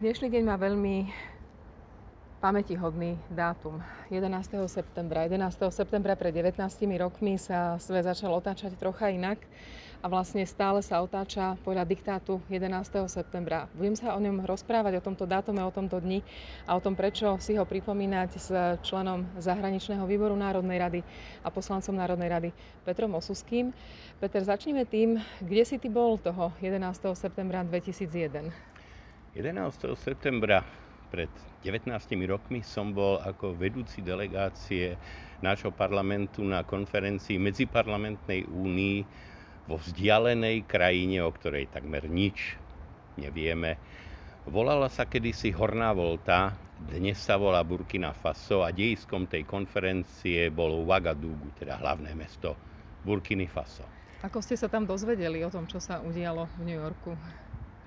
Dnešný deň má veľmi pamätihodný dátum. 11. septembra. 11. septembra pred 19 rokmi sa svet začal otáčať trocha inak a vlastne stále sa otáča podľa diktátu 11. septembra. Budem sa o ňom rozprávať, o tomto dátume, o tomto dni a o tom, prečo si ho pripomínať s členom zahraničného výboru Národnej rady a poslancom Národnej rady Petrom Osuským. Peter, začneme tým, kde si ty bol toho 11. septembra 2001? 11. septembra pred 19 rokmi som bol ako vedúci delegácie nášho parlamentu na konferencii Medziparlamentnej únii vo vzdialenej krajine, o ktorej takmer nič nevieme. Volala sa kedysi Horná Volta, dnes sa volá Burkina Faso a dejiskom tej konferencie bolo Ouagadougou, teda hlavné mesto Burkiny Faso. Ako ste sa tam dozvedeli o tom, čo sa udialo v New Yorku?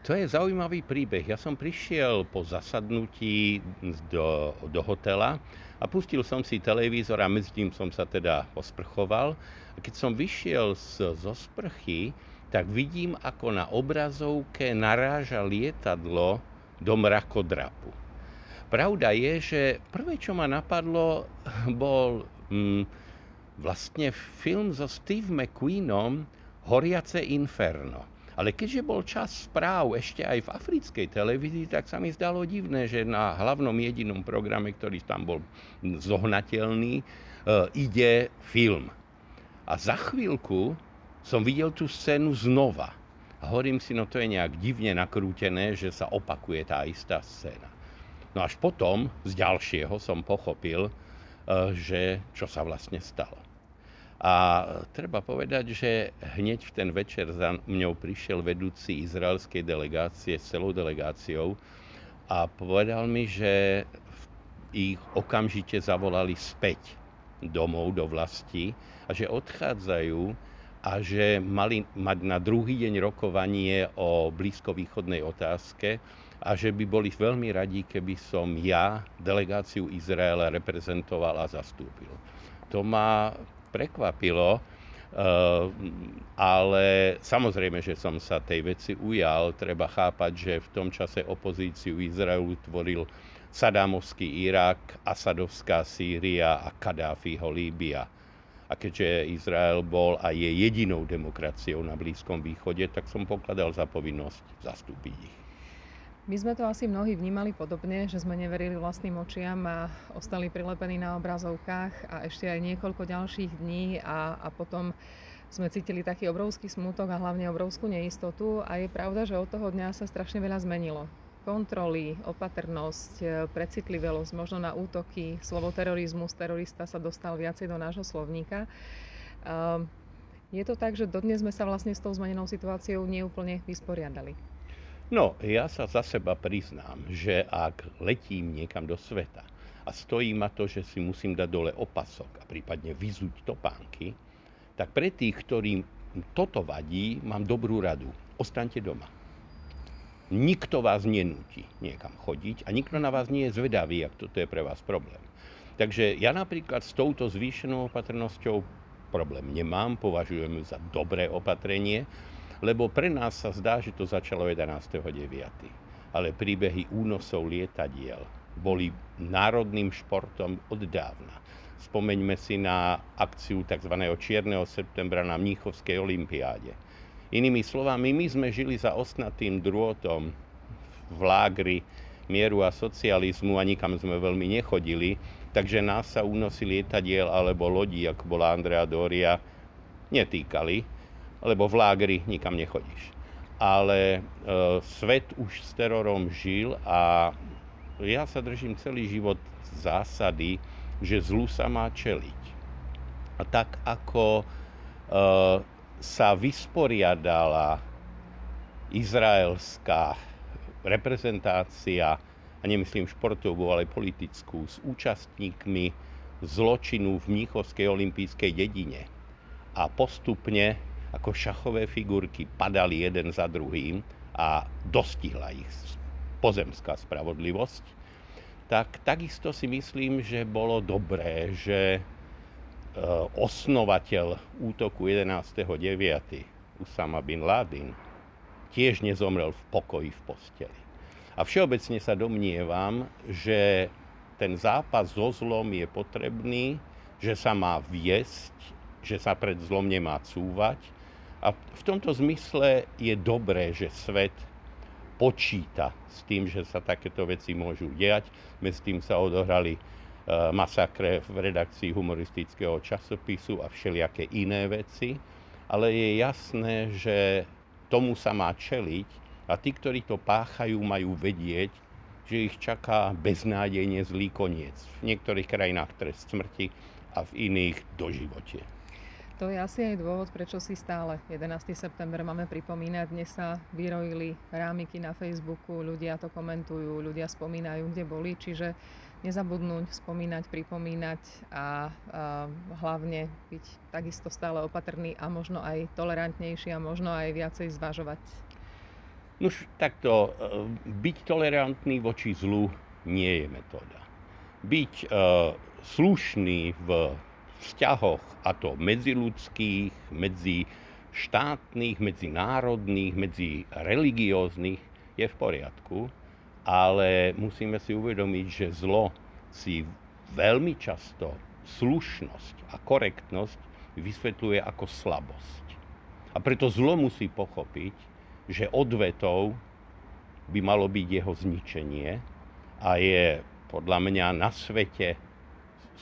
To je zaujímavý príbeh. Ja som prišiel po zasadnutí do, do hotela a pustil som si televízor a medzi tým som sa teda osprchoval. A keď som vyšiel z, zo sprchy, tak vidím, ako na obrazovke naráža lietadlo do mrakodrapu. Pravda je, že prvé, čo ma napadlo, bol hm, vlastne film so Steve McQueenom Horiace inferno. Ale keďže bol čas správ ešte aj v africkej televízii, tak sa mi zdalo divné, že na hlavnom jedinom programe, ktorý tam bol zohnateľný, e, ide film. A za chvíľku som videl tú scénu znova. A hovorím si, no to je nejak divne nakrútené, že sa opakuje tá istá scéna. No až potom, z ďalšieho, som pochopil, e, že čo sa vlastne stalo. A treba povedať, že hneď v ten večer za mňou prišiel vedúci izraelskej delegácie s celou delegáciou a povedal mi, že ich okamžite zavolali späť domov do vlasti a že odchádzajú a že mali mať na druhý deň rokovanie o blízkovýchodnej otázke a že by boli veľmi radi, keby som ja delegáciu Izraela reprezentoval a zastúpil. To ma prekvapilo, eh, ale samozrejme, že som sa tej veci ujal. Treba chápať, že v tom čase opozíciu Izraelu tvoril Sadámovský Irak, Asadovská Sýria a Kadáfiho Líbia. A keďže Izrael bol a je jedinou demokraciou na Blízkom východe, tak som pokladal za povinnosť zastúpiť ich. My sme to asi mnohí vnímali podobne, že sme neverili vlastným očiam a ostali prilepení na obrazovkách a ešte aj niekoľko ďalších dní a, a potom sme cítili taký obrovský smútok a hlavne obrovskú neistotu a je pravda, že od toho dňa sa strašne veľa zmenilo. Kontroly, opatrnosť, precitlivosť, možno na útoky, slovo terorizmus, terorista sa dostal viacej do nášho slovníka. Ehm, je to tak, že dodnes sme sa vlastne s tou zmenenou situáciou neúplne vysporiadali. No, ja sa za seba priznám, že ak letím niekam do sveta a stojí ma to, že si musím dať dole opasok a prípadne vyzuť topánky, tak pre tých, ktorým toto vadí, mám dobrú radu. Ostaňte doma. Nikto vás nenúti niekam chodiť a nikto na vás nie je zvedavý, ak toto je pre vás problém. Takže ja napríklad s touto zvýšenou opatrnosťou problém nemám, považujem ju za dobré opatrenie, lebo pre nás sa zdá, že to začalo 11.9. Ale príbehy únosov lietadiel boli národným športom od dávna. Spomeňme si na akciu tzv. Čierneho septembra na Mníchovskej olympiáde. Inými slovami, my sme žili za osnatým drôtom v lágri mieru a socializmu a nikam sme veľmi nechodili, takže nás sa únosy lietadiel alebo lodí, ako bola Andrea Doria, netýkali lebo v lágri nikam nechodíš. Ale e, svet už s terorom žil a ja sa držím celý život zásady, že zlu sa má čeliť. A tak ako e, sa vysporiadala izraelská reprezentácia, a nemyslím športovú, ale politickú, s účastníkmi zločinu v Mníchovskej olympijskej dedine. A postupne ako šachové figurky padali jeden za druhým a dostihla ich pozemská spravodlivosť, tak takisto si myslím, že bolo dobré, že e, osnovateľ útoku 11.9. Usama bin Laden tiež nezomrel v pokoji v posteli. A všeobecne sa domnievam, že ten zápas so zlom je potrebný, že sa má viesť, že sa pred zlom nemá cúvať. A v tomto zmysle je dobré, že svet počíta s tým, že sa takéto veci môžu diať. Medzi tým sa odohrali e, masakre v redakcii humoristického časopisu a všelijaké iné veci. Ale je jasné, že tomu sa má čeliť a tí, ktorí to páchajú, majú vedieť, že ich čaká beznádejne zlý koniec. V niektorých krajinách trest smrti a v iných doživotie. To je asi aj dôvod, prečo si stále 11. september máme pripomínať. Dnes sa vyrojili rámiky na Facebooku, ľudia to komentujú, ľudia spomínajú, kde boli, čiže nezabudnúť, spomínať, pripomínať a, a hlavne byť takisto stále opatrný a možno aj tolerantnejší a možno aj viacej zvažovať. Už takto, e, byť tolerantný voči zlu nie je metóda. Byť uh, slušný v vzťahoch, a to medziludských, medzi štátnych, medzinárodných, medzi religióznych, je v poriadku, ale musíme si uvedomiť, že zlo si veľmi často slušnosť a korektnosť vysvetľuje ako slabosť. A preto zlo musí pochopiť, že odvetou by malo byť jeho zničenie a je podľa mňa na svete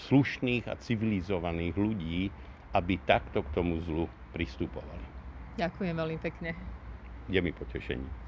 slušných a civilizovaných ľudí, aby takto k tomu zlu pristupovali. Ďakujem veľmi pekne. Je mi potešení.